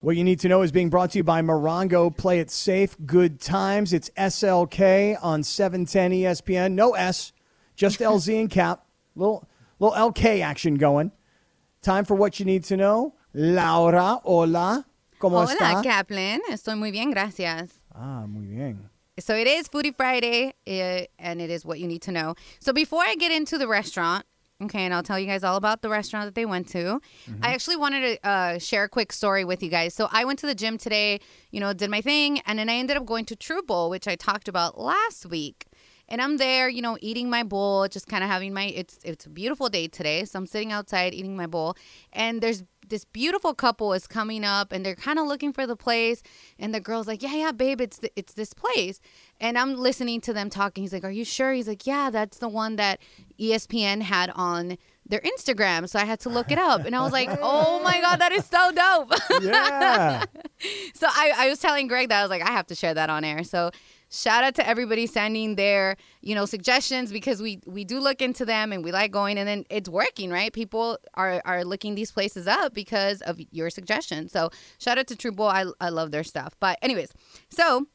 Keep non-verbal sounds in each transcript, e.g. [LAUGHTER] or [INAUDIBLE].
What you need to know is being brought to you by Morongo. Play it safe. Good times. It's SLK on 710 ESPN. No S, just LZ and Kap. Little, little LK action going. Time for what you need to know. Laura, hola. ¿Cómo Hola, está? Kaplan. Estoy muy bien, gracias. Ah, muy bien. So it is Foodie Friday, eh, and it is what you need to know. So before I get into the restaurant, okay, and I'll tell you guys all about the restaurant that they went to. I actually wanted to uh, share a quick story with you guys. So I went to the gym today, you know, did my thing, and then I ended up going to True Bowl, which I talked about last week. And I'm there, you know, eating my bowl, just kind of having my. It's it's a beautiful day today, so I'm sitting outside eating my bowl, and there's this beautiful couple is coming up, and they're kind of looking for the place, and the girl's like, "Yeah, yeah, babe, it's th- it's this place," and I'm listening to them talking. He's like, "Are you sure?" He's like, "Yeah, that's the one that ESPN had on." Their Instagram, so I had to look it up, and I was like, [LAUGHS] "Oh my god, that is so dope!" Yeah. [LAUGHS] So I, I was telling Greg that I was like, I have to share that on air. So shout out to everybody sending their, you know, suggestions because we we do look into them and we like going and then it's working, right? People are are looking these places up because of your suggestions. So shout out to True Bull. I I love their stuff. But anyways, so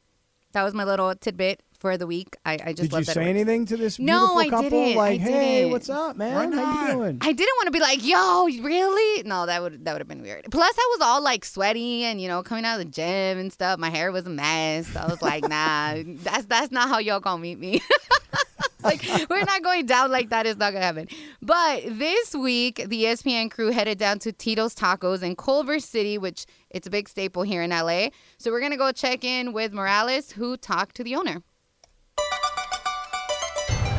that was my little tidbit for the week. I, I just Did love you that say anything to this No, beautiful I couple? didn't. Like, I hey, didn't. what's up, man? How you doing? I didn't want to be like, yo, really? No, that would that would have been weird. Plus, I was all like sweaty and you know coming out of the gym and stuff. My hair was a mess. I was like, nah, [LAUGHS] that's that's not how y'all gonna meet me. [LAUGHS] like we're not going down like that. It's not gonna happen. But this week, the ESPN crew headed down to Tito's Tacos in Culver City, which it's a big staple here in LA. So we're gonna go check in with Morales, who talked to the owner.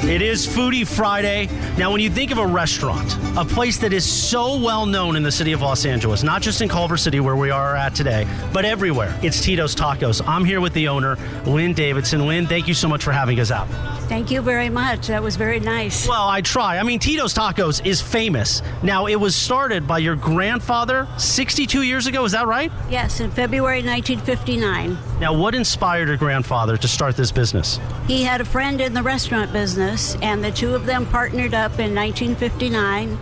It is Foodie Friday. Now, when you think of a restaurant, a place that is so well known in the city of Los Angeles, not just in Culver City where we are at today, but everywhere, it's Tito's Tacos. I'm here with the owner, Lynn Davidson. Lynn, thank you so much for having us out. Thank you very much. That was very nice. Well, I try. I mean, Tito's Tacos is famous. Now, it was started by your grandfather 62 years ago, is that right? Yes, in February 1959. Now, what inspired your grandfather to start this business? He had a friend in the restaurant business, and the two of them partnered up in 1959.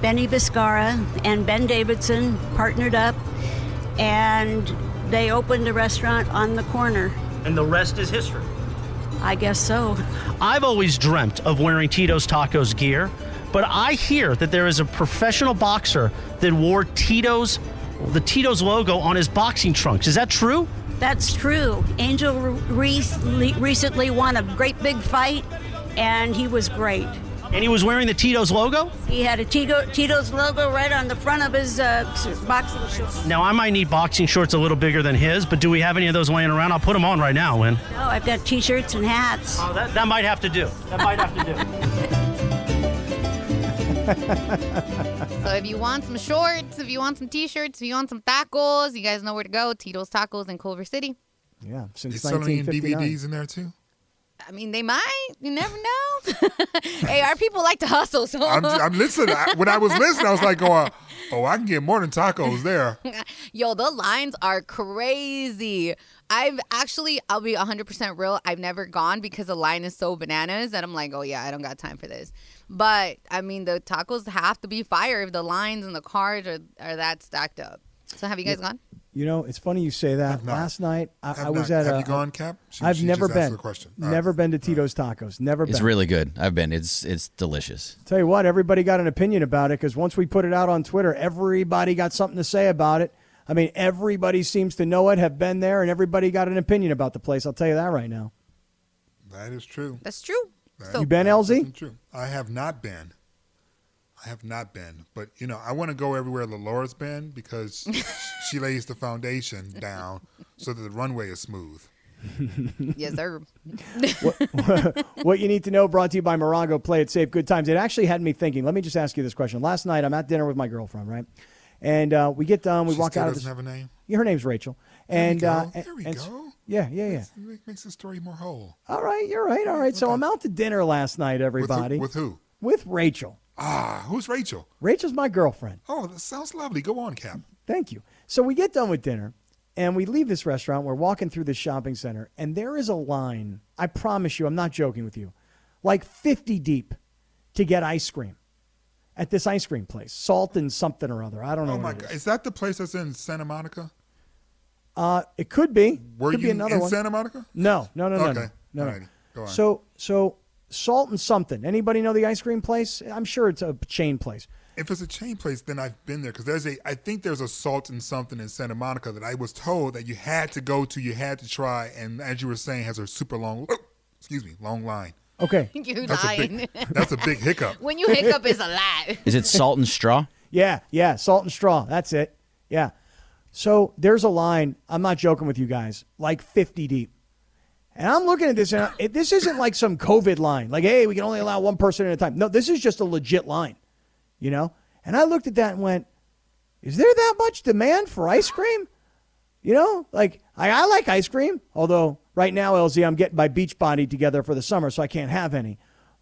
Benny Viscara and Ben Davidson partnered up, and they opened a restaurant on the corner. And the rest is history. I guess so. I've always dreamt of wearing Tito's Tacos gear, but I hear that there is a professional boxer that wore Tito's the Tito's logo on his boxing trunks. Is that true? That's true. Angel Reese recently won a great big fight, and he was great. And he was wearing the Tito's logo? He had a Tito, Tito's logo right on the front of his uh, boxing shorts. Now, I might need boxing shorts a little bigger than his, but do we have any of those laying around? I'll put them on right now, Lynn. No, I've got T-shirts and hats. Oh, that, that might have to do. That might have to do. So if you want some shorts, if you want some t-shirts, if you want some tacos, you guys know where to go. Tito's Tacos in Culver City. Yeah, They since selling any 1959. DVDs in there too? I mean, they might. You never know. [LAUGHS] hey, our people like to hustle. So I'm, I'm listening. I, when I was listening, I was like going, "Oh, I can get more than tacos there." [LAUGHS] Yo, the lines are crazy. I've actually, I'll be 100% real. I've never gone because the line is so bananas that I'm like, oh, yeah, I don't got time for this. But I mean, the tacos have to be fire if the lines and the cars are, are that stacked up. So have you guys gone? You know, it's funny you say that. Last night, I, Have I was not- at have a. you gone, Kap? She- I've she never just asked been. the question. All Never right. been to Tito's Tacos. Never It's been. really good. I've been. It's it's delicious. Tell you what, everybody got an opinion about it because once we put it out on Twitter, everybody got something to say about it. I mean, everybody seems to know it, have been there, and everybody got an opinion about the place. I'll tell you that right now. That is true. That's true. So You been, LZ? True. I have not been. I have not been, but you know, I want to go everywhere Laura's been because [LAUGHS] she lays the foundation down so that the runway is smooth. yes, sir. [LAUGHS] what you need to know brought to you by Morongo. Play it safe, good times. It actually had me thinking. Let me just ask you this question. Last night, I'm at dinner with my girlfriend, right? And uh, we get done. We she walk out of doesn't this. have a name. Yeah, her name's Rachel. There we And go. uh, there we and- go. Yeah, yeah, yeah. It makes the story more whole. All right, you're right. All right. So I'm out to dinner last night, With who, everybody. with who? With Rachel. Ah, who's Rachel? Rachel's my girlfriend. Oh, that sounds lovely. Go on, Kap. Thank you. So we get done with dinner and we leave this restaurant. We're walking through this shopping center and there is a line. I promise you, I'm not joking with you, like 50 deep to get ice cream at this ice cream place, Salt and something or other. I don't know. Oh my God, is. is that the place that's in Santa Monica? Uh, it could be. Were could you be another in one. Santa Monica? No, no, no, no, Okay. no, no. no. Alrighty. Go on. So, so salt and something. Anybody know the ice cream place? I'm sure it's a chain place. If it's a chain place, then I've been there because there's a. I think there's a salt and something in Santa Monica that I was told that you had to go to, you had to try, and as you were saying, has a super long. Oh, excuse me, long line. Okay. [LAUGHS] You That's a big. [LAUGHS] That's a big hiccup. when you hiccup, it's a lot. [LAUGHS] Is it salt and straw? Yeah, yeah, salt and straw. That's it. Yeah. So there's a line. I'm not joking with you guys. Like 50 deep. And I'm looking at this, and I- this isn't like some COVID line. Like, hey, we can only allow one person at a time. No, this is just a legit line. You know. And I looked at that and went, "Is there that much demand for ice cream?" You know, like I, I like ice cream. Although right now, LZ, I'm getting my beach body together for the summer, so I can't have any.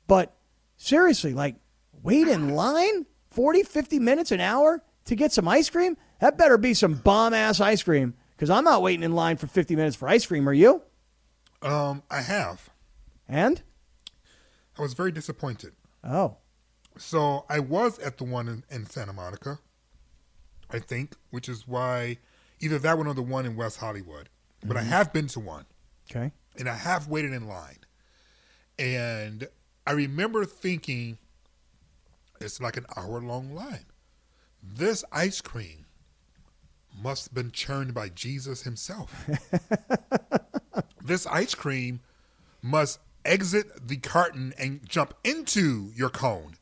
But seriously, like wait in line 40, 50 minutes, an hour to get some ice cream? That better be some bomb ass ice cream because I'm not waiting in line for 50 minutes for ice cream. Are you? Um, I have. And? I was very disappointed. Oh, So I was at the one in, in Santa Monica, I think, which is why either that one or the one in West Hollywood. But I have been to one, okay. and I have waited in line, and I remember thinking, it's like an hour long line. This ice cream must have been churned by Jesus himself. [LAUGHS] this ice cream must exit the carton and jump into your cone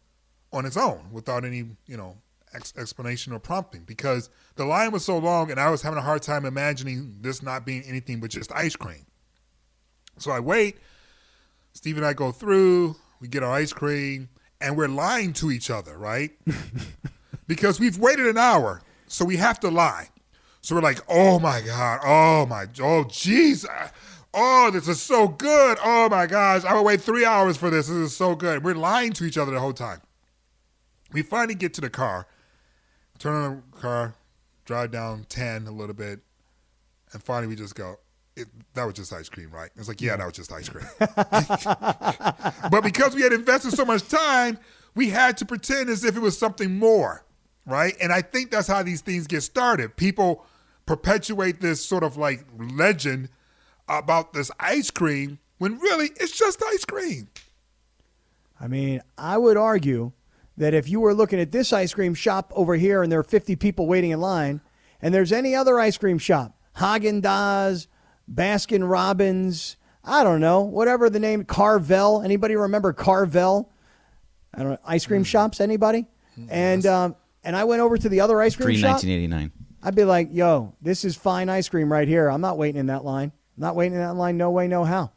on its own without any, you know, ex- explanation or prompting because the line was so long and I was having a hard time imagining this not being anything but just ice cream. So I wait. Steve and I go through, we get our ice cream, and we're lying to each other, right? [LAUGHS] because we've waited an hour, so we have to lie. So we're like, oh my God, oh my, oh jeez, oh, this is so good. Oh my gosh, I would wait three hours for this. This is so good. We're lying to each other the whole time. We finally get to the car, turn on the car, drive down 10 a little bit, and finally we just go, it, that was just ice cream, right? It's like, yeah, that was just ice cream. [LAUGHS] but because we had invested so much time, we had to pretend as if it was something more, right? And I think that's how these things get started. People perpetuate this sort of like legend about this ice cream when really it's just ice cream. I mean, I would argue that if you were looking at this ice cream shop over here and there are 50 people waiting in line, and there's any other ice cream shop, Haagen Dazs, Baskin Robbins, I don't know, whatever the name, Carvel. Anybody remember Carvel? I don't know, ice cream shops. Anybody? And um, and I went over to the other ice cream Pre shop. 1989. I'd be like, "Yo, this is fine ice cream right here. I'm not waiting in that line. I'm not waiting in that line. No way, no how.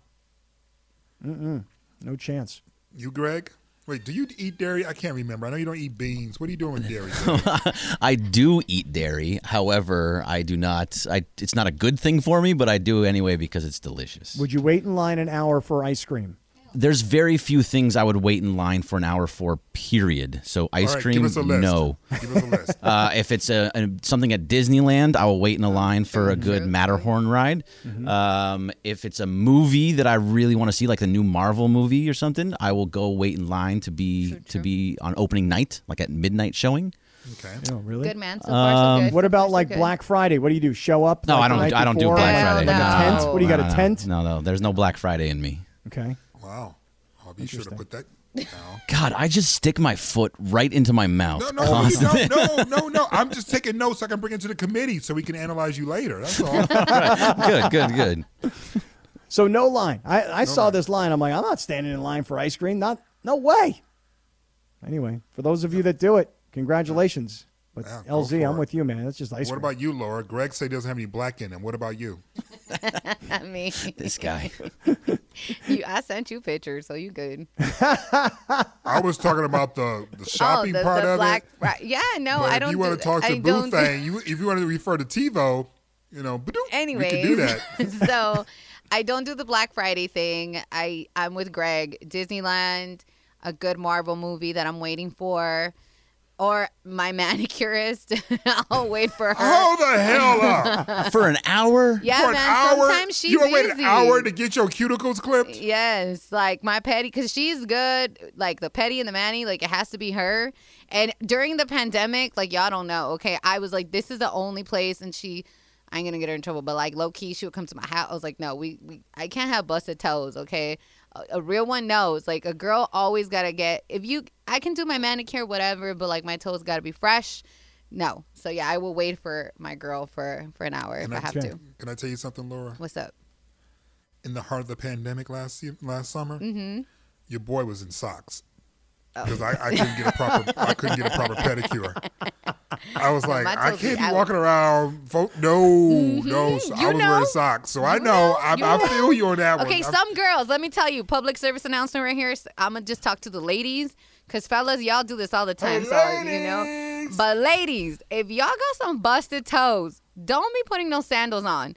Mm-mm, no chance." You, Greg? Wait, do you eat dairy? I can't remember. I know you don't eat beans. What are you doing with dairy? [LAUGHS] I do eat dairy. However, I do not. I, it's not a good thing for me, but I do anyway because it's delicious. Would you wait in line an hour for ice cream? There's very few things I would wait in line for an hour for. Period. So ice All right, cream, give us a list. no. Give us a list. [LAUGHS] Uh, if it's a, a something at Disneyland, I will wait in a line for a good Matterhorn ride. Um, if it's a movie that I really want to see, like the new Marvel movie or something, I will go wait in line to be to be on opening night, like at midnight showing. Okay. Oh, really? Good man. So far, so good. What about far, so like good. Black Friday? What do you do? Show up? No, like I don't. night I don't do? Black Friday. no. Like a tent? What do you got? No, A tent? No, no. There's no Black Friday in me. Okay. Wow. I'll be sure to put that down. [LAUGHS] God, I just stick my foot right into my mouth. No, no, you constantly. No, no, no. I'm just taking notes so I can bring it to the committee so we can analyze you later. That's all. [LAUGHS] good, good, good. So no line. I, I saw this line. I'm like, I'm not standing in line for ice cream. Not no way. Anyway, for those of you that do it, congratulations. But Yeah, LZ, I'm it. with you, man. It's just ice what cream. about you, Laura? Greg said he doesn't have any black in him. What about you? [LAUGHS] I mean, This guy. [LAUGHS] you, I sent you pictures, so you good. I was talking about the, the [LAUGHS] oh, shopping oh, the, part the of black, it. Right. Yeah, no, But I if don't. you want to talk to don't Boo do- thing, you if you want to refer to TiVo, you know, but Anyways, we can do that. so I don't do the Black Friday thing. I I'm with Greg. Disneyland, a good Marvel movie that I'm waiting for, or my manicurist. [LAUGHS] I'll wait for her. Hold the hell up! [LAUGHS] For an hour? yeah, For an man. hour, Sometimes she's you wait an hour to get your cuticles clipped? Yes, like my petty, because she's good. Like the petty and the manny, like it has to be her. And during the pandemic, like y'all don't know, okay, I was like, this is the only place, and she, I ain't gonna get her in trouble. But like low key, she would come to my house. I was like, no, we, we I can't have busted toes. Okay, a, real one knows. Like a girl always gotta get. If you, I can do my manicure, whatever, but like my toes gotta be fresh. No, so yeah, I will wait for my girl for for an hour if Can I I- have Okay. to. Can I tell you something, Laura? What's up? In the heart of the pandemic last last summer, Mm-hmm. your boy was in socks Oh. because I, I couldn't get a proper I couldn't get a proper [LAUGHS] pedicure. I was like, I can't be out. walking around. No, mm-hmm. no. So I was know. wearing socks, so I know. I, I feel you on that one. Okay, some girls, let me tell you, public service announcement right here. I'm gonna just talk to the ladies, cause fellas, y'all do this all the time. Hey, so you know, but ladies, if y'all got some busted toes, don't be putting no sandals on.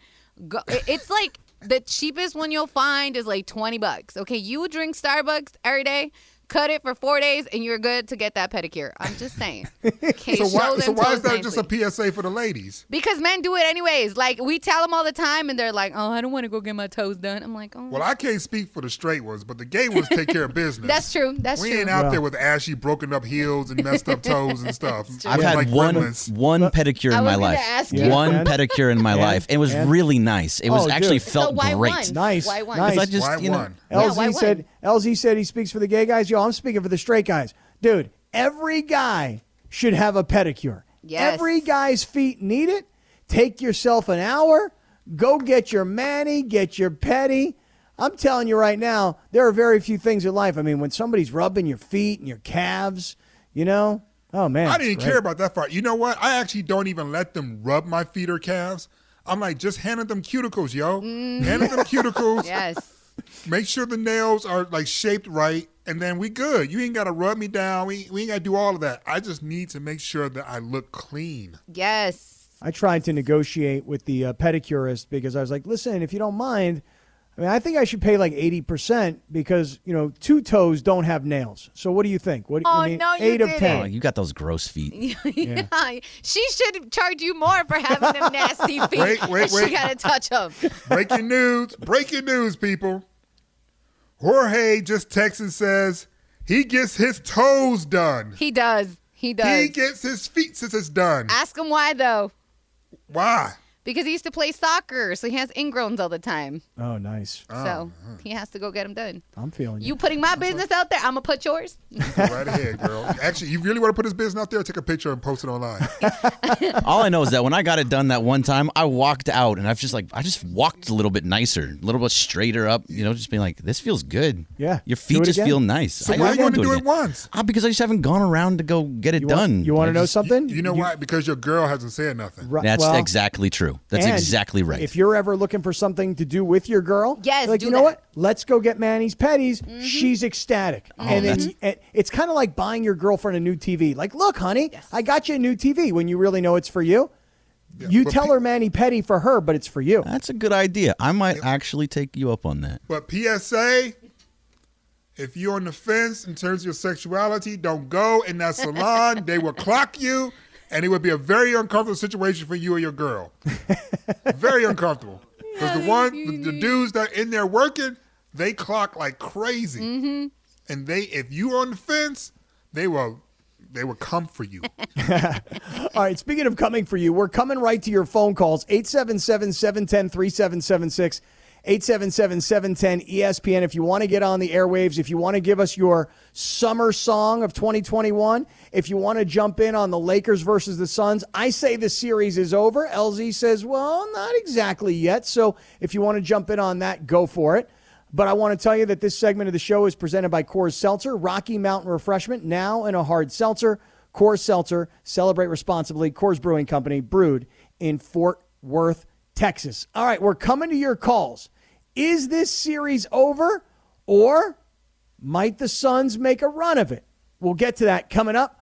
Go, it's like the cheapest one you'll find is like twenty bucks. Okay, you drink Starbucks every day. Cut it for four days and you're good to get that pedicure. I'm just saying. Okay, [LAUGHS] so why, so why is toes that just a PSA for the ladies? Because men do it anyways. Like we tell them all the time, and they're like, "Oh, I don't want to go get my toes done." I'm like, "Oh, Well, I can't speak for the straight ones, but the gay ones take care of [LAUGHS] business. that's true. That's we true." We ain't out Well. there with ashy, broken up heels and messed up toes and [LAUGHS] stuff. I've had like one gremlins. one pedicure in my life. ask. One And? pedicure in my And? life. It was And? really nice. It was Oh, actually dude. felt so why great. one? Nice, Why one? nice. I just, Why you know, one? Yeah, why LZ said LZ said he speaks for the gay guys. Yo, I'm speaking for the straight guys. Dude, every guy should have a pedicure. Yes. Every guy's feet need it. Take yourself an hour. Go get your mani, get your petty. I'm telling you right now, there are very few things in life. I mean, when somebody's rubbing your feet and your calves, you know, oh man, I didn't great. care about that part. You know what? I actually don't even let them rub my feet or calves. I'm like, just handle them cuticles, yo. Handle them [LAUGHS] cuticles. yes. Make sure the nails are like shaped right, and then we good. You ain't gotta rub me down. We, we ain't gotta do all of that. I just need to make sure that I look clean. Yes. I tried to negotiate with the uh, pedicurist because I was like, listen, if you don't mind, I mean, I think I should pay like 80% because, you know, two toes don't have nails. So what do you think? What, Oh, I mean, no, you eight of didn't. 10. Oh, you got those gross feet. [LAUGHS] Yeah. She should charge you more for having them nasty feet. Wait, [LAUGHS] wait, wait. She gotta touch them. Breaking news! Breaking news, people. Jorge just texts and says he gets his toes done. He does. He does. He gets his feet since it's done. Ask him why though. Why? Because he used to play soccer, so he has ingrowns all the time. Oh, nice. so he has to go get them done. I'm feeling you. You putting my business out there, I'm gonna put yours. [LAUGHS] Right ahead, girl. Actually, you really want to put his business out there? Take a picture and post it online. [LAUGHS] All I know is that when I got it done that one time, I walked out and I've just like I just walked a little bit nicer, a little bit straighter up. You know, just being like, this feels good. Yeah. your feet just again. feel nice. So I- why I you wanna do it again. once? Ah, because I just haven't gone around to go get it You done. Want, you want to know just- something? You know why? Because your girl hasn't said nothing. Right, That's well, exactly true. That's and exactly right. If you're ever looking for something to do with your girl, Yes, like do you know that. what? Let's go get Manny's petties. Mm-hmm. She's ecstatic, and then and it's kind of like buying your girlfriend a new TV. Like, look, honey, I got you a new TV. When you really know it's for you, you tell pe- her Manny petty for her, but it's for you. That's a good idea. I might actually take you up on that. But PSA, if you're on the fence in terms of your sexuality, don't go in that salon. they will clock you, and it would be a very uncomfortable situation for you or your girl. [LAUGHS] very uncomfortable. Because the one, the, the dudes that in there working, they clock like crazy, Mm-hmm. and they, if you on the fence, they will, they will come for you. [LAUGHS] [LAUGHS] All right, speaking of coming for you, we're coming right to your phone calls 877 710 3776. 877 710 ESPN. If you want to get on the airwaves, if you want to give us your summer song of 2021, if you want to jump in on the Lakers versus the Suns, I say the series is over. LZ says, well, not exactly yet. So if you want to jump in on that, go for it. But I want to tell you that this segment of the show is presented by Coors Seltzer, Rocky Mountain Refreshment, now in a hard seltzer. Coors Seltzer, celebrate responsibly. Coors Brewing Company, brewed in Fort Worth, Texas. All right, we're coming to your calls. Is this series over or might the Suns make a run of it? We'll get to that coming up.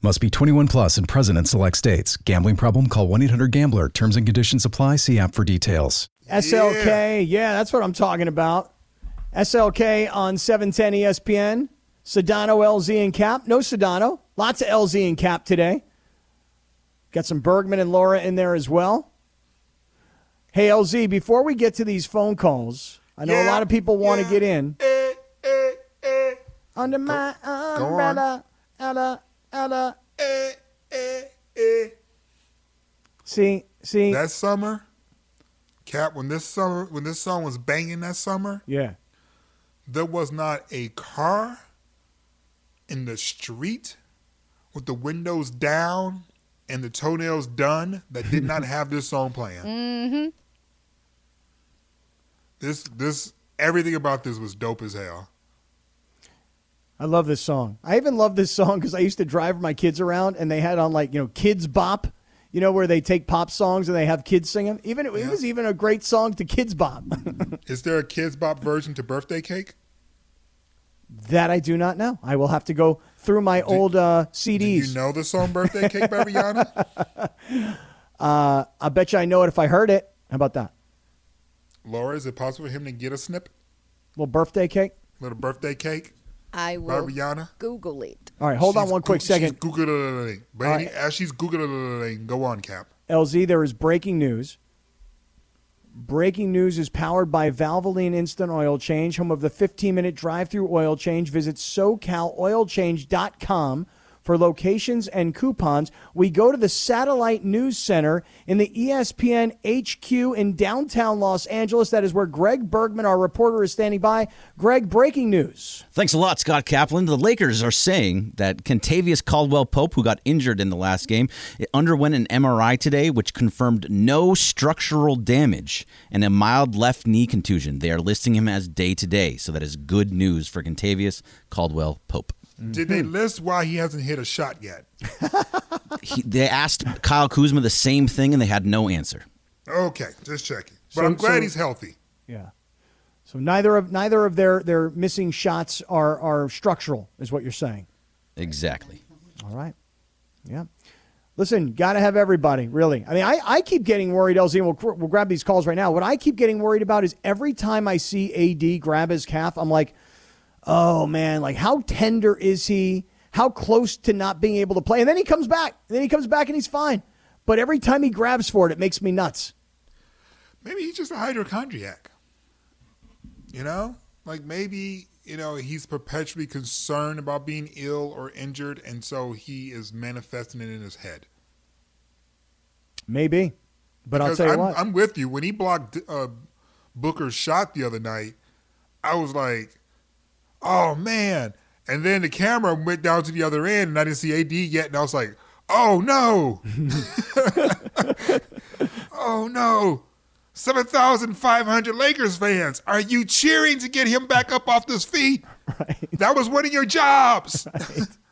Must be 21 plus and present in select states. Gambling problem? Call 1 800 Gambler. Terms and conditions apply. See app for details. SLK, yeah, that's what I'm talking about. SLK on 710 ESPN. Sedano, LZ, and Kap. No Sedano. Lots of LZ and Kap today. Got some Bergman and Laura in there as well. Hey, LZ, before we get to these phone calls, I know a lot of people want to yeah. get in. Eh, eh, eh, Under my on. umbrella, Ella, Ella. eh, eh, eh. See, see, That summer, Kap, when this summer, when this song was banging that summer, yeah. there was not a car in the street with the windows down and the toenails done that did not [LAUGHS] have this song playing. Mm-hmm. This, this, everything about this was dope as hell. I love this song. I even love this song because I used to drive my kids around and they had on like, you know, Kidz Bop, you know, where they take pop songs and they have kids sing them. Even, it Yeah. was even a great song to Kidz Bop. [LAUGHS] Is there a Kidz Bop version to Birthday Cake? that I do not know. I will have to go through my old uh, Do CDs. you know the song Birthday Cake by Rihanna? [LAUGHS] I bet you I know it if I heard it. How about that? Laura, is it possible for him to get a snip? little birthday cake? Little birthday cake I will Rihanna? Google it. All right, hold on She's one quick Goog- second. She's Googling. But All right. as she's Googling, go on, Kap. LZ, there is breaking news. Breaking news is powered by Valvoline Instant Oil Change, home of the 15 minute drive through oil change. Visit SoCalOilChange.com for locations and coupons. We go to the Satellite News Center in the ESPN HQ in downtown Los Angeles. That is where Greg Bergman, our reporter, is standing by. Greg, breaking news. Thanks a lot, Scott Kaplan. The Lakers are saying that Kentavious Caldwell Pope, who got injured in the last game, underwent an MRI today, which confirmed no structural damage and a mild left knee contusion. They are listing him as day to day, so that is good news for Kentavious Caldwell Pope. Did they list why he hasn't hit a shot yet? [LAUGHS] He, they asked Kyle Kuzma the same thing, and they had no answer. Okay, just checking. But So- I'm glad so- he's healthy. Yeah. So neither of neither of their their missing shots are are structural, is what you're saying. Exactly. All right. Yeah. Listen, got to have everybody, really. I mean, I, I keep getting worried, LZ, and we'll, we'll grab these calls right now. What I keep getting worried about is every time I see AD grab his calf, I'm like, oh, man, like how tender is he? How close to not being able to play? And then he comes back. And then he comes back and he's fine. But every time he grabs for it, it makes me nuts. Maybe he's just a hypochondriac. You know? Like maybe, you know, he's perpetually concerned about being ill or injured, and so he is manifesting it in his head. Maybe. But I'll tell you I'm, what. I'm with you. When he blocked uh, Booker's shot the other night, I was like, oh, man. And then the camera went down to the other end, and I didn't see AD yet, and I was like, oh, no. [LAUGHS] oh, no. 7,500 Lakers fans. Are you cheering to get him back up off his feet? [LAUGHS] That was one of your jobs. [LAUGHS]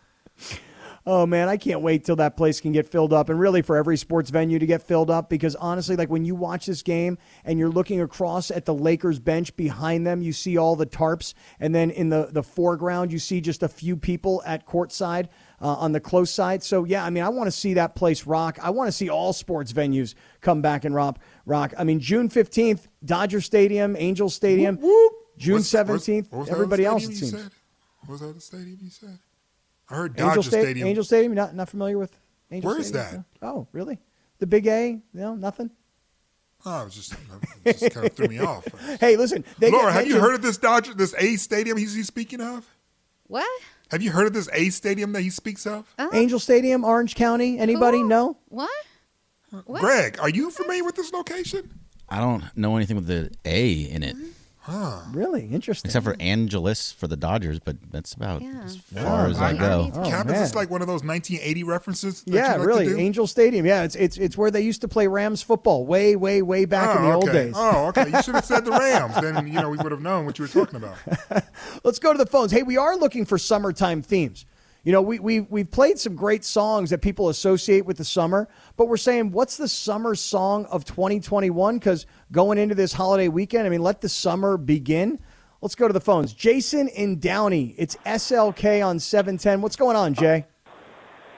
Oh man, I can't wait till that place can get filled up and really for every sports venue to get filled up because honestly, like when you watch this game and you're looking across at the Lakers bench behind them, you see all the tarps and then in the the foreground you see just a few people at courtside uh, on the close side. So yeah, I mean, I want to see that place rock. I want to see all sports venues come back and rock. Rock. I mean, June 15th, Dodger Stadium, Angel Stadium. June What's- what's- 17th, what was that everybody else it seems. What was that the stadium you said? I heard Angel, Dodger Sta- Stadium. Angel Stadium. You're not not familiar with Angel Where is Stadium? that? Oh, really? The Big A? No, nothing. Oh, it was just, it just kind of threw me off. [LAUGHS] Hey, listen. They Laura, get have you heard of this Dodger, this A stadium he's, he's speaking of? What? Have you heard of this A stadium that he speaks of? Oh. Angel Stadium, Orange County? Anybody Who? know? What? What? Greg, are you familiar with this location? I don't know anything with the A in it, Really interesting. except for Angeles for the Dodgers, but that's about Yeah. as far as I, I- go. Oh, Kap, is this like one of those 1980 references? That yeah, you like really. To do? Angel Stadium. Yeah, it's it's it's where they used to play Rams football way, way, way back in the oh, old okay. days. Oh, okay. You should have said the [LAUGHS] Rams. then you know we would have known what you were talking about. [LAUGHS] Let's go to the phones. Hey, we are looking for summertime themes. You know, we, we, we've played some great songs that people associate with the summer, but we're saying, what's the summer song of 2021? Because going into this holiday weekend, I mean, let the summer begin. Let's go to the phones. Jason in Downey. It's SLK on 710. What's going on, Jay?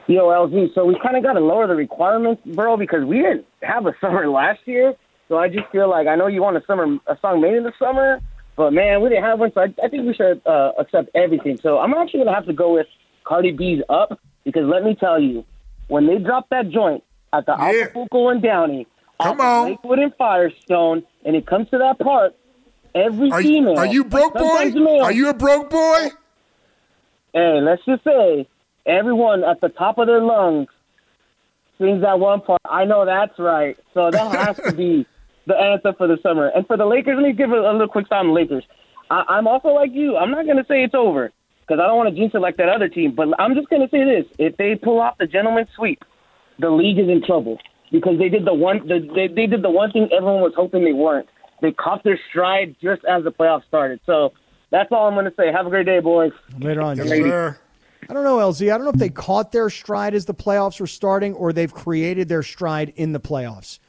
Yo, LZ, so we kind of got to lower the requirements, bro, because we didn't have a [LAUGHS] summer last year. So I just feel like I know you want a summer a song made in the summer, but man, we didn't have one. So I, I think we should uh, accept everything. So I'm actually gonna have to go with Cardi B's "Up" because let me tell you, when they dropped that joint at the Yeah. Acapulco and Downey, Come on. Lakewood and Firestone, and it comes to that part, every Are female. are you broke boy? male, Are you a broke boy? Hey, let's just say everyone at the top of their lungs sings that one part. I know that's right. So that has to be [LAUGHS] the answer for the summer. And for the Lakers, let me give a, a little quick time Lakers. I, I'm also like you. I'm not going to say it's over because I don't want to jinx it like that other team. But I'm just going to say this: if they pull off the gentleman's sweep, the league is in trouble because they did the one the, they, they did the one thing everyone was hoping they weren't. They caught their stride just as the playoffs started. So that's all I'm going to say. Have a great day, boys. Later on, Yes, sir. I don't know, LZ. I don't know if they caught their stride as the playoffs were starting or they've created their stride in the playoffs.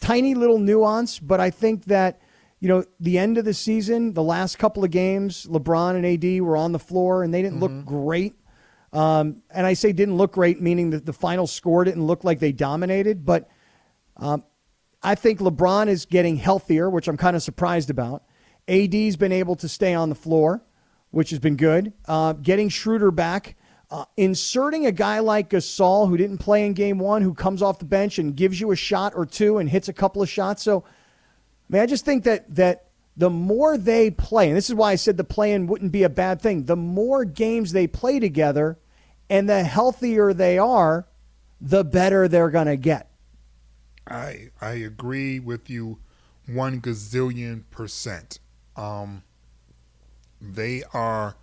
Tiny little nuance, but I think that, you know, the end of the season, the last couple of games, LeBron and AD were on the floor and they didn't look great. Um, and I say didn't look great, meaning that the final score didn't look like they dominated. But um, I think LeBron is getting healthier, which I'm kind of surprised about. AD's been able to stay on the floor, which has been good. Uh, getting Schroeder back, uh, inserting a guy like Gasol who didn't play in game one, who comes off the bench and gives you a shot or two and hits a couple of shots. So, I mean, I just think that that the more they play, and this is why I said the play-in wouldn't be a bad thing. The more games they play together, and the healthier they are, the better they're going to get. I I agree with you one gazillion percent. Um, they are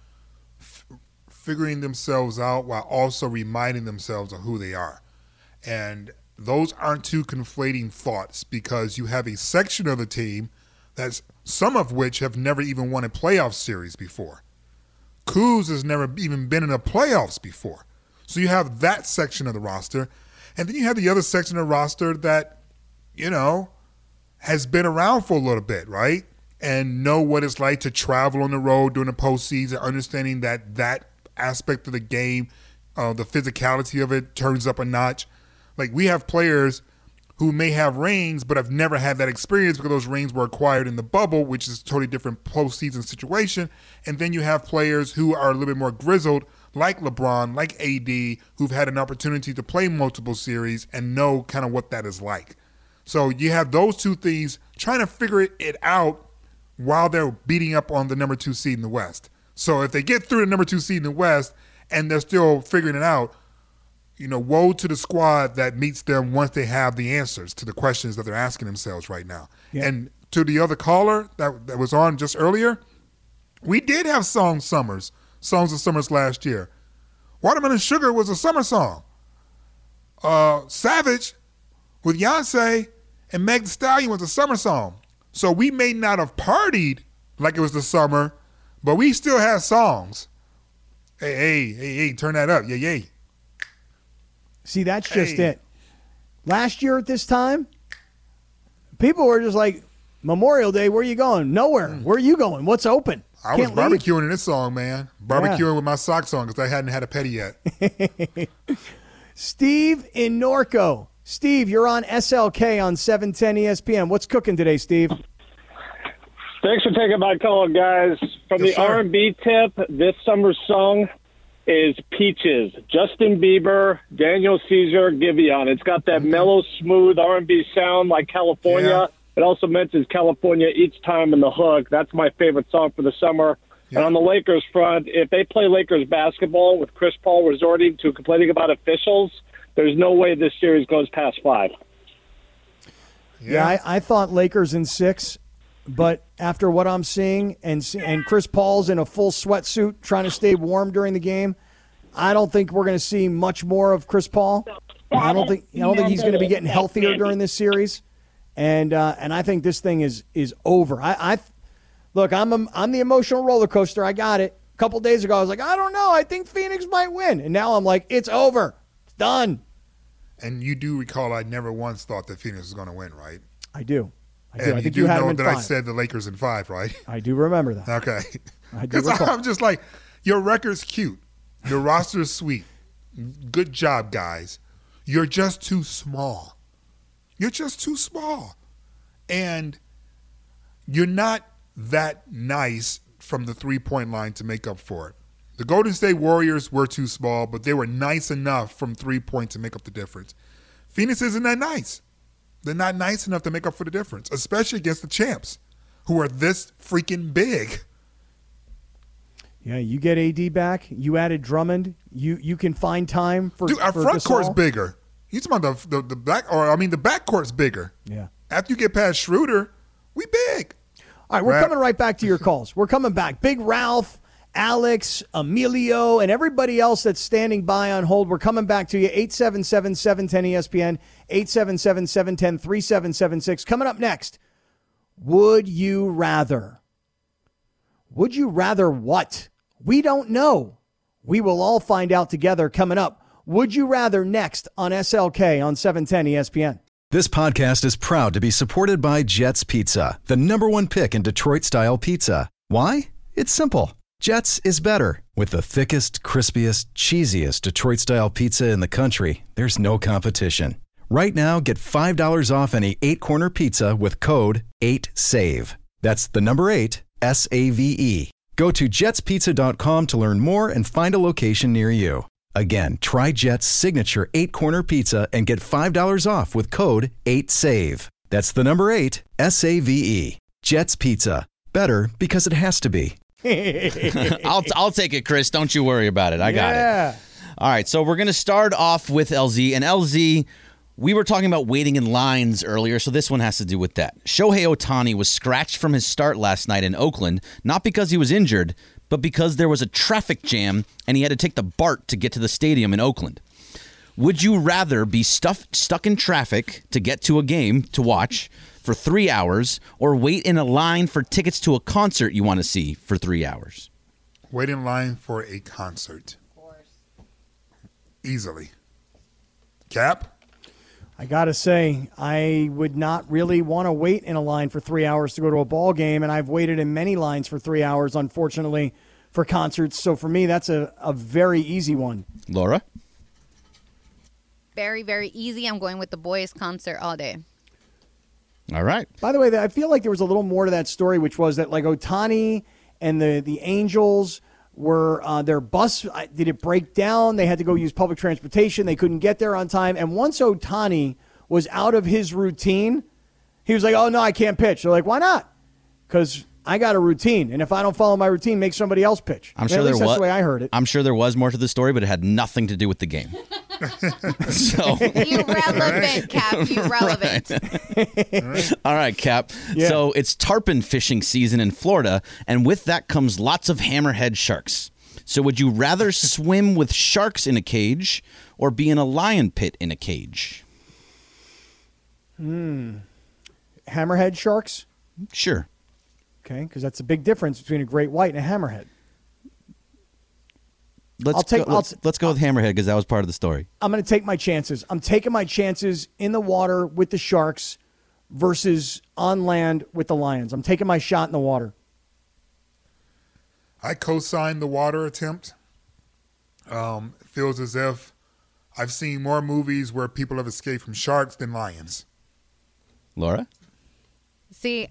f- figuring themselves out while also reminding themselves of who they are, and those aren't two conflating thoughts because you have a section of the team that's some of which have never even won a playoff series before. Kuz has never even been in the playoffs before. So you have that section of the roster. And then you have the other section of the roster that, you know, has been around for a little bit, right? And know what it's like to travel on the road during the postseason, understanding that that aspect of the game, uh, the physicality of it turns up a notch. Like we have players who may have rings but have never had that experience because those rings were acquired in the bubble, which is a totally different postseason situation. And then you have players who are a little bit more grizzled, like LeBron, like AD, who've had an opportunity to play multiple series and know kind of what that is like. So you have those two things trying to figure it, it out while they're beating up on the number two seed in the West. So if they get through the number two seed in the West and they're still figuring it out, you know, woe to the squad that meets them once they have the answers to the questions that they're asking themselves right now. And to the other caller that that was on just earlier, we did have song summers, songs of summers last year. Watermelon Sugar was a summer song. Uh, Savage with Beyonce and Meg Thee Stallion was a summer song. So we may not have partied like it was the summer, but we still had songs. Hey, hey, hey, hey, turn that up. Yeah, yeah. See, that's just Hey. it. Last year at this time, people were just like, Memorial Day, where you going? Nowhere. Mm. Where are you going? What's open? I was Can't leave. barbecuing in this song, man. Barbecuing with my socks on because I hadn't had a petty yet. [LAUGHS] Steve in Norco. Steve, you're on SLK on E 710 ESPN. What's cooking today, Steve? Thanks for taking my call, guys. From Yes, the sir. R&B tip, this summer's song is "Peaches." Justin Bieber, Daniel Caesar, Giveon. It's got that mm-hmm. mellow, smooth R&B sound like California. Yeah. It also mentions California each time in the hook. That's my favorite song for the summer. Yeah. And on the Lakers front, if they play Lakers basketball with Chris Paul resorting to complaining about officials, there's no way this series goes past five. Yeah, I, I thought Lakers in six, but after what I'm seeing and and Chris Paul's in a full sweatsuit trying to stay warm during the game, I don't think we're going to see much more of Chris Paul. I don't think I don't think he's going to be getting healthier during this series, and uh, and I think this thing is is over. I, I look, I'm a, I'm the emotional roller coaster. I got it. A couple days ago, I was like, I don't know. I think Phoenix might win, and now I'm like, it's over. It's done. And you do recall I never once thought that Phoenix was going to win, right? I do. I do. And I you think do you, had know that five. I said the Lakers in five, right? [LAUGHS] I do remember that. Okay. I do Because. I'm just like, your record's cute. Your roster's sweet. Good job, guys. You're just too small. You're just too small. And you're not that nice from the three point line to make up for it. The Golden State Warriors were too small, but they were nice enough from three point to make up the difference. Phoenix isn't that nice. They're not nice enough to make up for the difference, especially against the champs, who are this freaking big. Yeah, you get AD back. You added Drummond. You you can find time for Dude, our for front court's bigger. He's talking about the, the the back, or I mean, the back court's bigger. Yeah. After you get past Schroeder, we big. All right, we're Right. coming right back to your calls. We're coming back. Big Ralph, Alex, Emilio, and everybody else that's standing by on hold. We're coming back to you. 877 710 ESPN, 877 710 3776. Coming up next, would you rather? Would you rather what? We don't know. We will all find out together coming up. Would you rather next on SLK on E 710 ESPN? This podcast is proud to be supported by Jets Pizza, the number one pick in Detroit style pizza. Why? It's simple. Jets is better. With the thickest, crispiest, cheesiest Detroit style pizza in the country, there's no competition. Right now, get $5 off any eight corner pizza with code 8SAVE. That's the number eight, S A V E. Go to jetspizza.com to learn more and find a location near you. Again, try Jet's signature eight corner pizza and get $5 off with code 8SAVE. That's the number eight, S A V E. Jet's Pizza. Better because it has to be. [LAUGHS] I'll I'll take it, Chris. Don't you worry about it. I got it. Yeah. All right, so we're going to start off with LZ. And LZ, we were talking about waiting in lines earlier, so this one has to do with that. Shohei Ohtani was scratched from his start last night in Oakland, not because he was injured, but because there was a traffic jam and he had to take the BART to get to the stadium in Oakland. Would you rather be stuff, stuck in traffic to get to a game to watch for three hours or wait in a line for tickets to a concert you want to see for three hours? Wait in line for a concert. Of course. Easily. Kap? I gotta say, I would not really want to wait in a line for three hours to go to a ball game, and I've waited in many lines for three hours, unfortunately, for concerts. So for me, that's a, a very easy one. Laura? Very, very easy. I'm going with the boys concert all day. All right. By the way, I feel like there was a little more to that story, which was that like Ohtani and the the Angels were uh, their bus did it break down? They had to go use public transportation. They couldn't get there on time. And once Ohtani was out of his routine, he was like, "Oh no, I can't pitch." They're like, "Why not?" Because I got a routine, and if I don't follow my routine, make somebody else pitch. I'm At sure least there that's was. the way I heard it. I'm sure there was more to the story, but it had nothing to do with the game. [LAUGHS] so, Irrelevant, [LAUGHS] Kap. Irrelevant. [LAUGHS] all right, Kap. Yeah. So it's tarpon fishing season in Florida, and with that comes lots of hammerhead sharks. So would you rather swim with sharks in a cage or be in a lion pit in a cage? Hmm. Hammerhead sharks. Sure. Okay, because that's a big difference between a great white and a hammerhead. Let's I'll take- go, I'll let's, t- let's go with hammerhead because that was part of the story. I'm going to take my chances. I'm taking my chances in the water with the sharks versus on land with the lions. I'm taking my shot in the water. I co signed the water attempt. Um, it feels as if I've seen more movies where people have escaped from sharks than lions. Laura? See,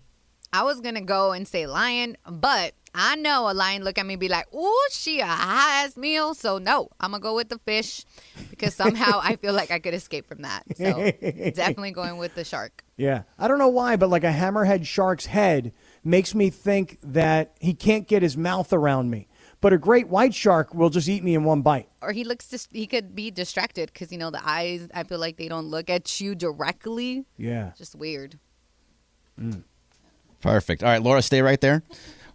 I was gonna go and say lion, but I know a lion look at me and be like, "Ooh, she a high ass meal." So no, I'm gonna go with the fish because somehow I feel like I could escape from that. So [LAUGHS] definitely going with the shark. Yeah. I don't know why, but like a hammerhead shark's head makes me think that he can't get his mouth around me. But a great white shark will just eat me in one bite. Or he looks dis- he could be distracted because you know the eyes. I feel like they don't look at you directly. Yeah. Just weird. Mm. Perfect. All right, Laura, stay right there.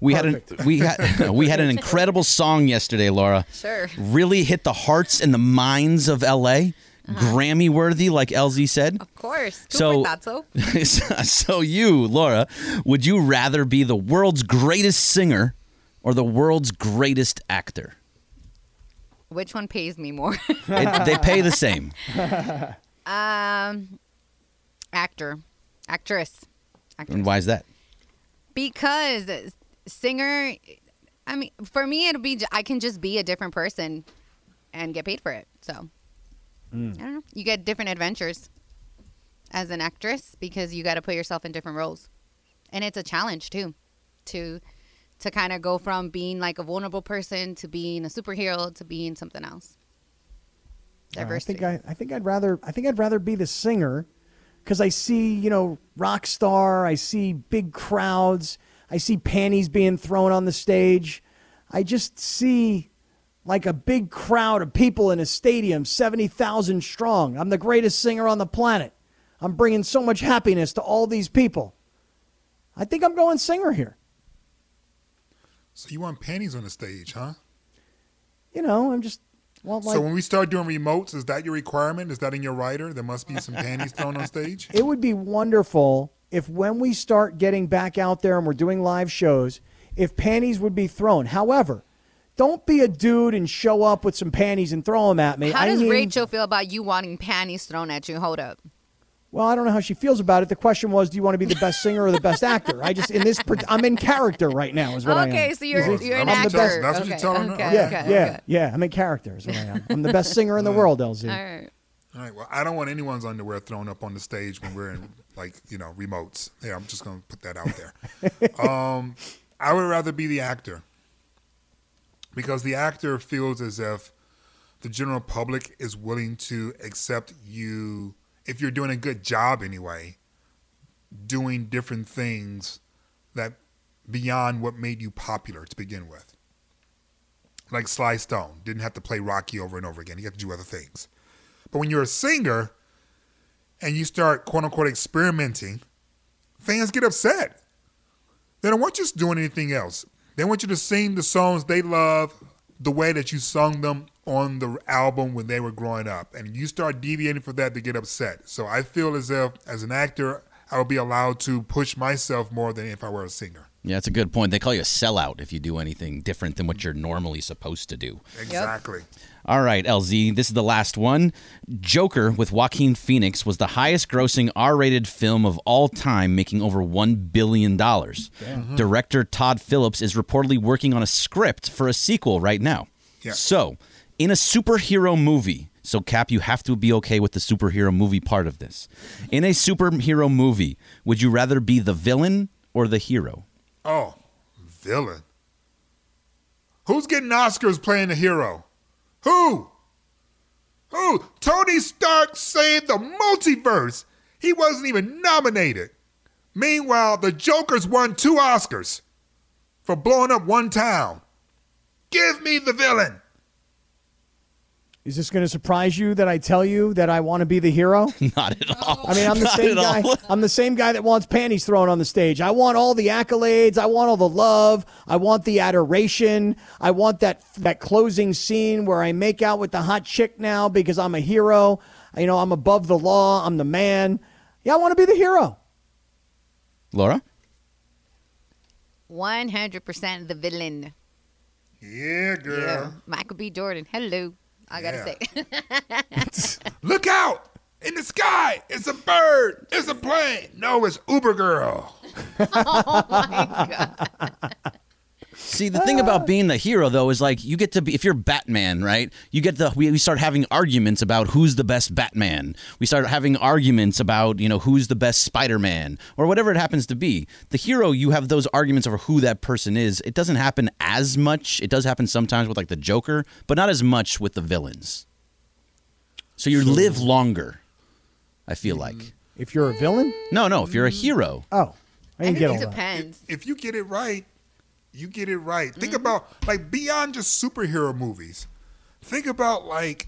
We had an we had [LAUGHS] we had an incredible song yesterday, Laura. Sure. Really hit the hearts and the minds of LA. Grammy worthy, like LZ said. Of course. Cooper So- thought so. [LAUGHS] so you, Laura, would you rather be the world's greatest singer or the world's greatest actor? Which one pays me more? [LAUGHS] It- they pay the same. um, actor, actress, actress. And why is that? Because singer, I mean, for me, it'll be i can just be a different person and get paid for it. So I don't know. You get different adventures. as an actress because you got to put yourself in different roles, and it's a challenge too, to to kind of go from being like a vulnerable person to being a superhero to being something else. Uh, I think I, I think I'd rather I think I'd rather be the singer because I see you know rock star. I see big crowds. I see panties being thrown on the stage. I just see like a big crowd of people in a stadium, seventy thousand strong. I'm the greatest singer on the planet. I'm bringing so much happiness to all these people. I think I'm going singer here. So you want panties on the stage, huh? You know, I'm just well like so when we start doing remotes, is that your requirement? Is that in your rider? There must be some panties thrown on stage. it would be wonderful if when we start getting back out there and we're doing live shows, if panties would be thrown. However, don't be a dude and show up with some panties and throw them at me. How I does need- Rachel feel about you wanting panties thrown at you? Hold up. Well, I don't know how she feels about it. The question was, do you want to be the best singer or the best actor? I just in this, I'm in character right now. Is what I am. Okay, so you're you're an I'm actor. the best- that's what you're okay, telling her? Yeah, okay, yeah, okay. yeah. I'm in character. Is what I am. I'm the best singer in the [LAUGHS] world, LZ. All right. All right. Well, I don't want anyone's underwear thrown up on the stage when we're in like you know remotes. Yeah, I'm just gonna put that out there. [LAUGHS] um, I would rather be the actor because the actor feels as if the general public is willing to accept you if you're doing a good job anyway, doing different things that beyond what made you popular to begin with. Like Sly Stone didn't have to play Rocky over and over again. He had to do other things. But when you're a singer and you start quote unquote experimenting, fans get upset. They don't want you doing anything else. They want you to sing the songs they love the way that you sung them on the album when they were growing up. And you start deviating from that, they get upset. So I feel as if, as an actor, I would be allowed to push myself more than if I were a singer. Yeah, that's a good point. They call you a sellout if you do anything different than what you're normally supposed to do. Exactly. All right, LZ, this is the last one. Joker with Joaquin Phoenix was the highest grossing R rated film of all time, making over $1 billion. Director Todd Phillips is reportedly working on a script for a sequel right now. Yeah. So, in a superhero movie, so Kap, you have to be okay with the superhero movie part of this. In a superhero movie, would you rather be the villain or the hero? Oh, villain. Who's getting Oscars playing the hero? Who? Who? Tony Stark saved the multiverse. He wasn't even nominated. Meanwhile, the Joker's won two Oscars for blowing up one town. Give me the villain. Is this going to surprise you that I tell you that I want to be the hero? [LAUGHS] Not at all. I mean, I'm the Not same guy. all. I'm the same guy that wants panties thrown on the stage. I want all the accolades. I want all the love. I want the adoration. I want that that closing scene where I make out with the hot chick now because I'm a hero. You know, I'm above the law. I'm the man. Yeah, I want to be the hero. Laura? 100% the villain. Yeah, girl. Yeah. Michael B. Jordan. Hello. I got to Yeah. say. [LAUGHS] [LAUGHS] Look out! In the sky, it's a bird. It's a plane. No, it's Uber Girl. [LAUGHS] oh my God. See, the thing about being the hero, though, is like you get to be, if you're Batman, right? You get the, we, we start having arguments about who's the best Batman. We start having arguments about, you know, who's the best Spider Man or whatever it happens to be. The hero, you have those arguments over who that person is. It doesn't happen as much. It does happen sometimes with like the Joker, but not as much with the villains. So you live longer, I feel mm-hmm. like. If you're a villain, No, no, if you're a hero. oh, I I didn't think get it all that. depends. if you get it right, you get it right. Think Mm-hmm. about like beyond just superhero movies. Think about like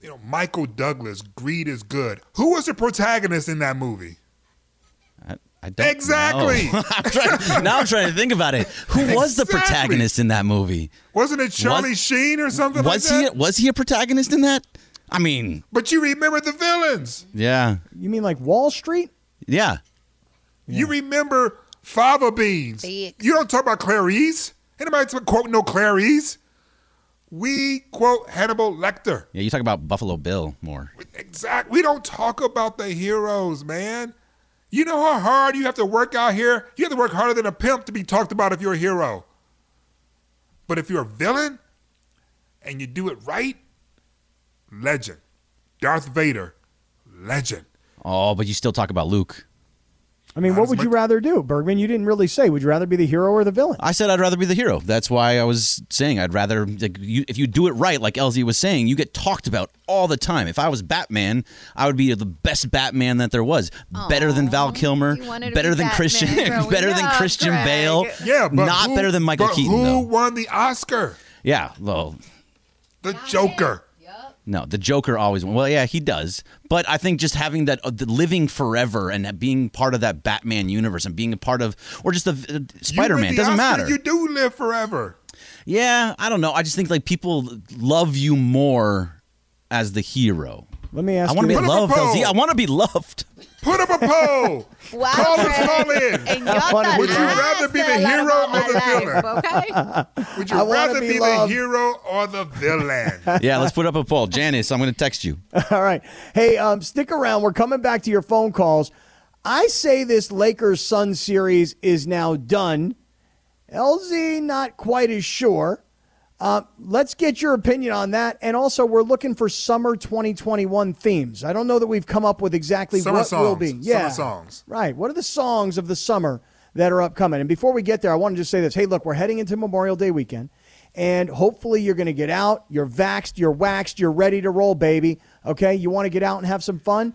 you know Michael Douglas. Greed is good. Who was the protagonist in that movie? I, I don't Exactly. know. [LAUGHS] I'm trying, now I'm trying to think about it. Who was the protagonist in that movie? Wasn't it Charlie Was- Sheen or something Was like he that? was he a protagonist in that? I mean, But you remember the villains. yeah, You mean like Wall Street? yeah. You remember fava beans. Big. You don't talk about Clarice. Anybody talk- quote no Clarice? We quote Hannibal Lecter. Yeah, you talk about Buffalo Bill more. Exact. We don't talk about the heroes, man. You know how hard you have to work out here? You have to work harder than a pimp to be talked about if you're a hero. But if you're a villain and you do it right, legend. Darth Vader, legend. Oh, but you still talk about Luke. I mean, Not what as would you rather do, Bergman? You didn't really say. Would you rather be the hero or the villain? I said I'd rather be the hero. That's why I was saying I'd rather like you, if you do it right, like LZ was saying, you get talked about all the time. If I was Batman, I would be the best Batman that there was. better than Val Kilmer, you wanted to better be than Batman Christian, growing [LAUGHS] better than up, Christian Greg. Bale. Yeah, but not who- better than Michael but Keaton Who though. won the Oscar? Yeah, well, The Joker. No, the Joker always won. Well, yeah, he does. But I think just having that, uh, the living forever and being part of that Batman universe and being a part of, or just the uh, Spider Man doesn't Oscar, matter. You do live forever. Yeah, I don't know. I just think like people love you more as the hero. Let me ask I want to you. be Put up a loved, poll. I want to be loved. Put up a poll. [LAUGHS] Wow, Call us, call in. And you're wanna the be Would you rather be the hero or my the life, Okay. [LAUGHS] Would you rather be be, the hero or the villain? [LAUGHS] Yeah, let's put up a poll. Janice, I'm going to text you. All right. Hey, um, stick around. We're coming back to your phone calls. I say this Lakers Sun series is now done. LZ, not quite as sure. Uh, let's get your opinion on that. And also, we're looking for summer 2021 themes. I don't know that we've come up with exactly Summer what will songs. be. Summer Yeah. songs. Right. What are the songs of the summer that are upcoming? And before we get there, I want to just say this. Hey, look, we're heading into Memorial Day weekend. And hopefully you're going to get out. You're vaxxed, you're waxed, you're ready to roll, baby. Okay? You want to get out and have some fun?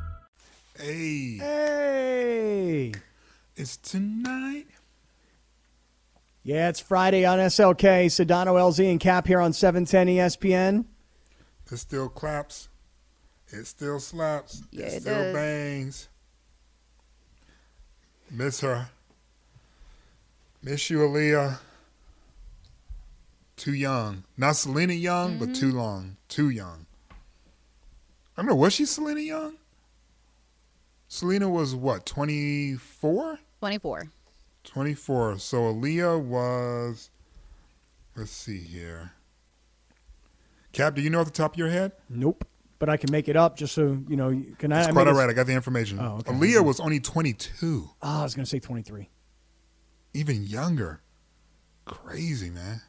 Hey, Hey. it's tonight. Yeah, it's Friday on SLK. Sedano, LZ, and Kap here on E 710 ESPN. It still claps. It still slaps. Yeah, it it still does. bangs. Miss her. Miss you, Aaliyah. Too young. Not Selena Young, but Mm-hmm. too long. Too young. I don't know. Was she Selena Young? Selena was what, 24? 24. 24. So Aaliyah was, let's see here. Kap, do you know at the top of your head? Nope. But I can make it up just so, you know, you- can I? It's I quite make all it- I got the information. Oh, okay. Aaliyah was only 22, Ah, I was going to say 23. even younger. Crazy, man.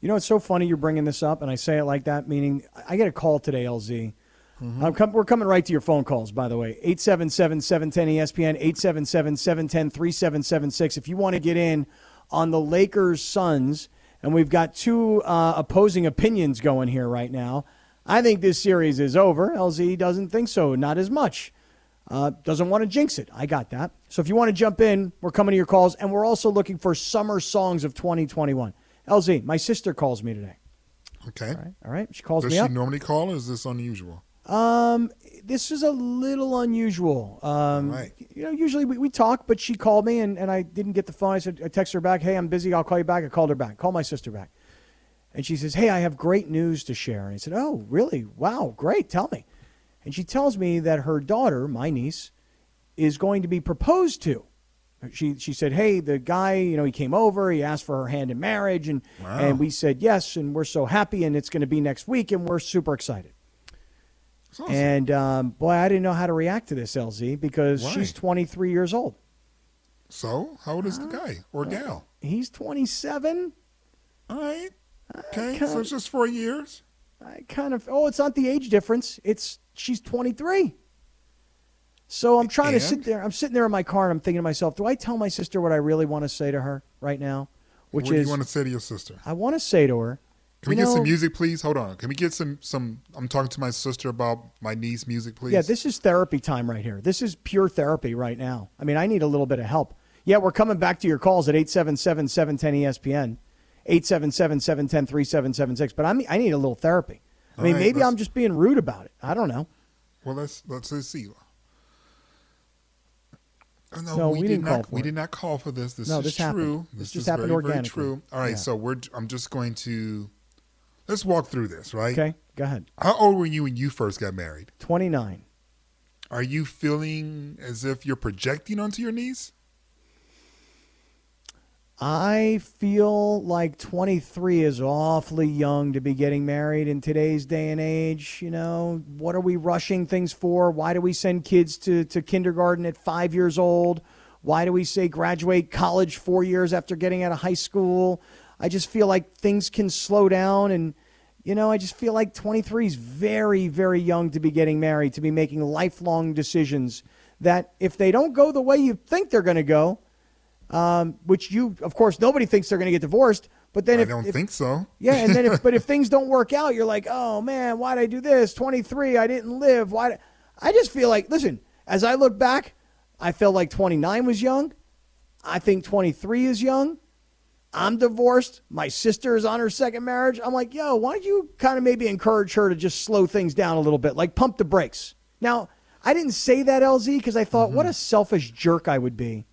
You know, it's so funny you're bringing this up, and I say it like that, meaning I get a call today, LZ. I'm com- we're coming right to your phone calls, by the way. 877 710 ESPN, 877 710 3776. If you want to get in on the Lakers Suns, and we've got two uh, opposing opinions going here right now. I think this series is over. LZ doesn't think so, not as much. Uh, doesn't want to jinx it. I got that. So if you want to jump in, we're coming to your calls, and we're also looking for summer songs of 2021. LZ, my sister calls me today. Okay. All right, all right. She calls Does me Does she up. normally call or is this unusual? Um, this is a little unusual. Um, Right. you know, usually we, we talk, but she called me and, and I didn't get the phone. I said, I text her back, hey, I'm busy. I'll call you back. I called her back. Call my sister back. And she says, hey, I have great news to share. And I said, oh, really? Wow, great. Tell me. And she tells me that her daughter, my niece, is going to be proposed to. She she said, "Hey, the guy, you know, he came over. He asked for her hand in marriage, and and we said yes, and we're so happy, and it's going to be next week, and we're super excited." Awesome. And um, boy, I didn't know how to react to this, LZ, because Why? she's 23 years old. so, how old is the guy or gal? He's 27. All right. Okay. kinda- So it's just four years. I kind of oh, it's not the age difference. It's she's 23. So I'm trying to sit there. I'm sitting there in my car and I'm thinking to myself, do I tell my sister what I really want to say to her right now? Which what do is you want to say to your sister? I want to say to her, Can we you get some music, please? Hold on. Can we get some some? I'm talking to my sister about my niece music, please. Yeah, this is therapy time right here. This is pure therapy right now. I mean, I need a little bit of help. Yeah, we're coming back to your calls at 877 710 ESPN, 877 710 3776. But I mean, I need a little therapy. I All mean, right, maybe I'm just being rude about it. I don't know. Well, let's let's, let's see. Oh, no, No, we, we did for We it. did not call for this. This No, is this true. happened. This This just happened very, very true. All right, Yeah. so we're. I'm just going to. Let's walk through this, right? Okay, go ahead. How old were you when you first got married? 29. are you feeling as if you're projecting onto your niece? I feel like 23 is awfully young to be getting married in today's day and age. You know, what are we rushing things for? Why do we send kids to, to kindergarten at five years old? Why do we say graduate college four years after getting out of high school? I just feel like things can slow down. And, you know, I just feel like 23 is very, very young to be getting married, to be making lifelong decisions that if they don't go the way you think they're going to go, um, which you, of course, nobody thinks they're going to get divorced. But then I if, don't if- think so. yeah, and then if [LAUGHS] but if things don't work out, you're like, oh man, why did I do this? 23, I didn't live. Why? I just feel like, listen, as I look back, I felt like 29 was young. I think 23 is young. I'm divorced. My sister is on her second marriage. I'm like, yo, why don't you kind of maybe encourage her to just slow things down a little bit, like pump the brakes? Now, I didn't say that, LZ, because I thought, what mm-hmm. a selfish jerk I would be.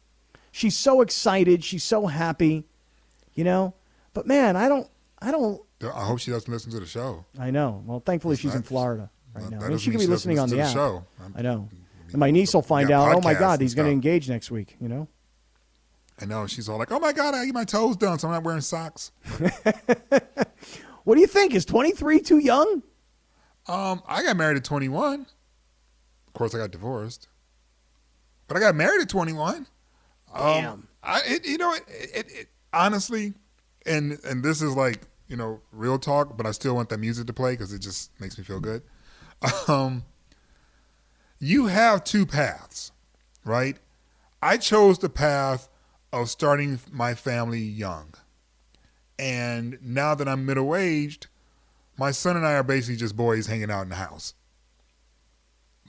She's so excited. She's so happy, you know. But man, I don't, I don't. I hope she doesn't listen to the show. I know. Well, thankfully she's in Florida right that- now. that I mean, she could be listening on the listen app. the show. I know. And my niece will find out. Oh my God, he's going to engage next week. You know. I know she's all like, "Oh my god, I get my toes done, so I'm not wearing socks." [LAUGHS] What do you think? Is 23 too young? Um, I got married at 21. Of course, I got divorced, but I got married at 21. Damn. Um, I, it, you know, it, it, it, honestly, and and this is like you know real talk, but I still want that music to play because it just makes me feel good. [LAUGHS] Um, you have two paths, right? I chose the path of starting my family young, and now that I'm middle aged, my son and I are basically just boys hanging out in the house.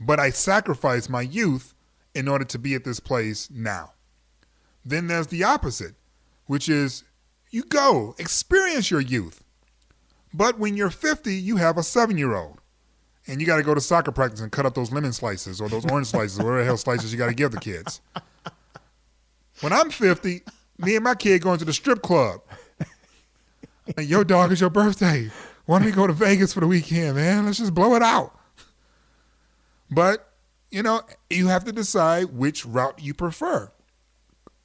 But I sacrificed my youth in order to be at this place now. Then there's the opposite, which is you go, experience your youth. But when you're 50, you have a seven year old. And you got to go to soccer practice and cut up those lemon slices or those orange slices, whatever the hell slices you got to give the kids. When I'm 50, me and my kid going to the strip club. Your dog is your birthday. Why don't we go to Vegas for the weekend, man? Let's just blow it out. But, you know, you have to decide which route you prefer.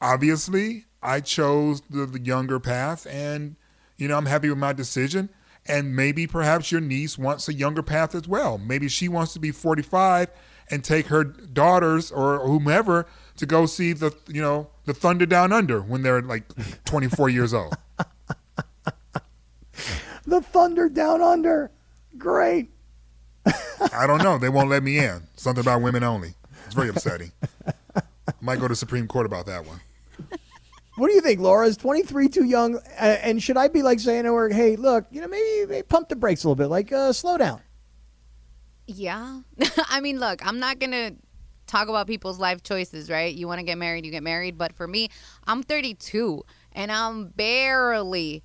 Obviously, I chose the, the younger path, and, you know, I'm happy with my decision. And maybe perhaps your niece wants a younger path as well. Maybe she wants to be 45 and take her daughters or whomever to go see the, you know, the Thunder Down Under when they're like 24 years old. [LAUGHS] The Thunder Down Under. Great. [LAUGHS] I don't know. They won't let me in. Something about women only. It's very upsetting. I Might go to Supreme Court about that one. What do you think, Laura? Is 23 too young? Uh, and should I be like saying to her, hey, look, you know, maybe, maybe pump the brakes a little bit, like uh, slow down? Yeah. [LAUGHS] I mean, look, I'm not going to talk about people's life choices, right? You want to get married, you get married. But for me, I'm 32 and I'm barely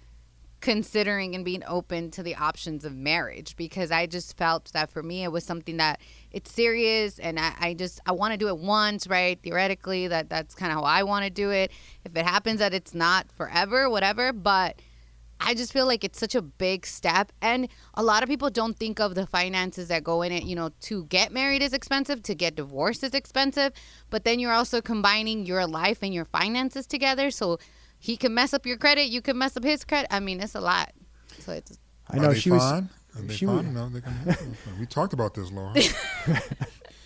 considering and being open to the options of marriage because I just felt that for me it was something that it's serious and I, I just I want to do it once, right? Theoretically, that that's kind of how I want to do it. If it happens that it's not forever, whatever, but I just feel like it's such a big step. And a lot of people don't think of the finances that go in it. You know, to get married is expensive, to get divorced is expensive. But then you're also combining your life and your finances together. So he can mess up your credit, you can mess up his credit. I mean, it's a lot. So it's. I know Are they she was. fine? Are they she fine? was- No, they can, we talked about this, Laura. [LAUGHS]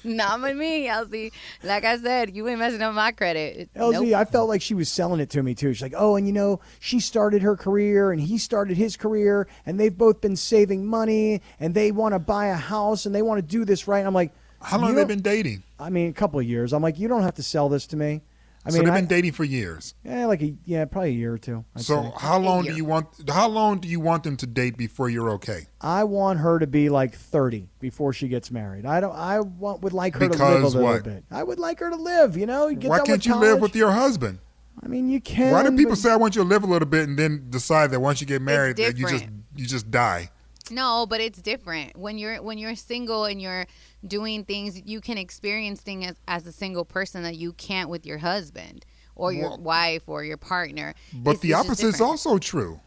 Not with me, LZ. Like I said, you ain't messing up my credit. It- LZ, nope. I felt like she was selling it to me too. She's like, "Oh, and you know, she started her career and he started his career, and they've both been saving money, and they want to buy a house, and they want to do this right." And I'm like, How long have they been dating? I mean, a couple of years. I'm like, you don't have to sell this to me. I so mean, they've I, been dating for years. yeah, like a yeah, probably a year or two. I'd so say. how long do you want? How long do you want them to date before you're okay? I want her to be like 30 before she gets married. I don't. I want would like her to live a little what? bit. I would like her to live. You know, get Why can't with you live with your husband? I mean, you can. Why do people but- say I want you to live a little bit and then decide that once you get married that you just you just die? No, but it's different when you're when you're single and you're doing things. You can experience things as, as a single person that you can't with your husband or your Well- wife or your partner. But It's- the it's opposite is also true.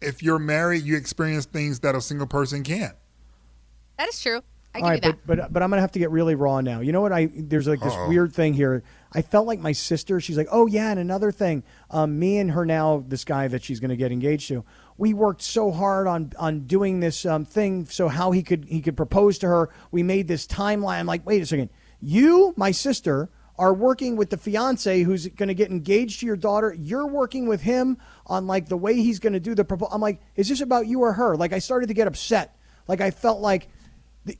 If you're married, you experience things that a single person can't. That is true. I give All you that. but, but but I'm gonna have to get really raw now. You know what? I there's like this Uh-oh. weird thing here. I felt like my sister. She's like, oh yeah, and another thing. Um, me and her now, this guy that she's gonna get engaged to. We worked so hard on on doing this um, thing, so how he could he could propose to her. We made this timeline. I'm like, wait a second. You, my sister, are working with the fiance who's going to get engaged to your daughter. You're working with him on like the way he's going to do the proposal. I'm like, is this about you or her? Like, I started to get upset. Like, I felt like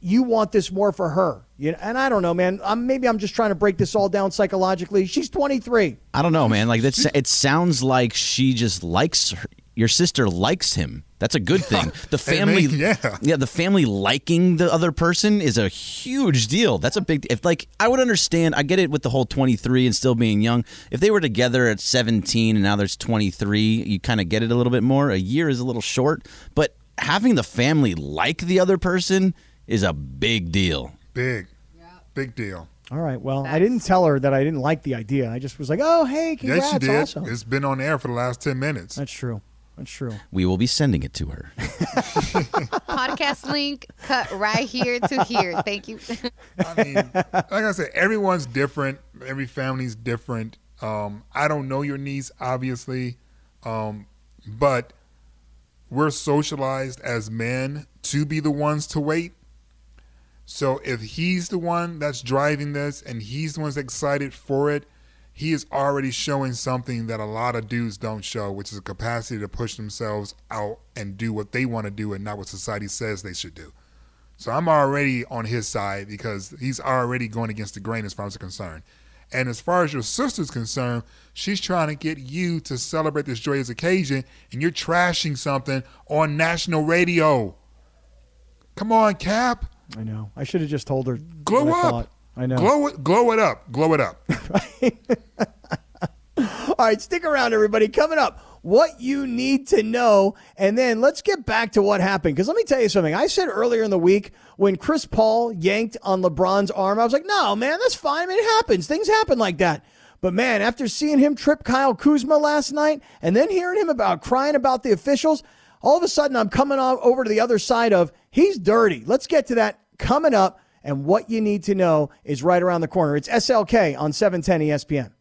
you want this more for her. You know, and I don't know, man. I'm, maybe I'm just trying to break this all down psychologically. She's 23. I don't know, man. Like that's it sounds like she just likes her. Your sister likes him. That's a good thing. [LAUGHS] The Hey, family, man, yeah. the family liking the other person is a huge deal. That's a big. If like I would understand, I get it with the whole twenty three and still being young. If they were together at seventeen and now there's twenty three, you kind of get it a little bit more. A year is a little short, but having the family like the other person is a big deal. Big, yeah. big deal. All right. Well, I didn't tell her that I didn't like the idea. I just was like, oh, hey, congrats. yes, you did. Awesome. It's been on air for the last ten minutes. That's true. That's true. We will be sending it to her. [LAUGHS] Podcast link cut right here to here. Thank you. I mean, like I said, everyone's different. Every family's different. Um, I don't know your niece, obviously, um, but we're socialized as men to be the ones to wait. So if he's the one that's driving this and he's the one that's excited for it, he is already showing something that a lot of dudes don't show, which is a capacity to push themselves out and do what they want to do and not what society says they should do. So I'm already on his side because he's already going against the grain as far as I'm concerned. And as far as your sister's concerned, she's trying to get you to celebrate this joyous occasion, and you're trashing something on national radio. Come on, Kap. I know. I should have just told her. Glow up. I know. Glow it, glow it up. Glow it up. [LAUGHS] All right, stick around, everybody. Coming up, what you need to know. And then let's get back to what happened. Because let me tell you something. I said earlier in the week when Chris Paul yanked on LeBron's arm, I was like, no, man, that's fine. I mean, it happens. Things happen like that. But man, after seeing him trip Kyle Kuzma last night and then hearing him about crying about the officials, all of a sudden I'm coming on over to the other side of he's dirty. Let's get to that coming up. And what you need to know is right around the corner. It's SLK on 710 ESPN.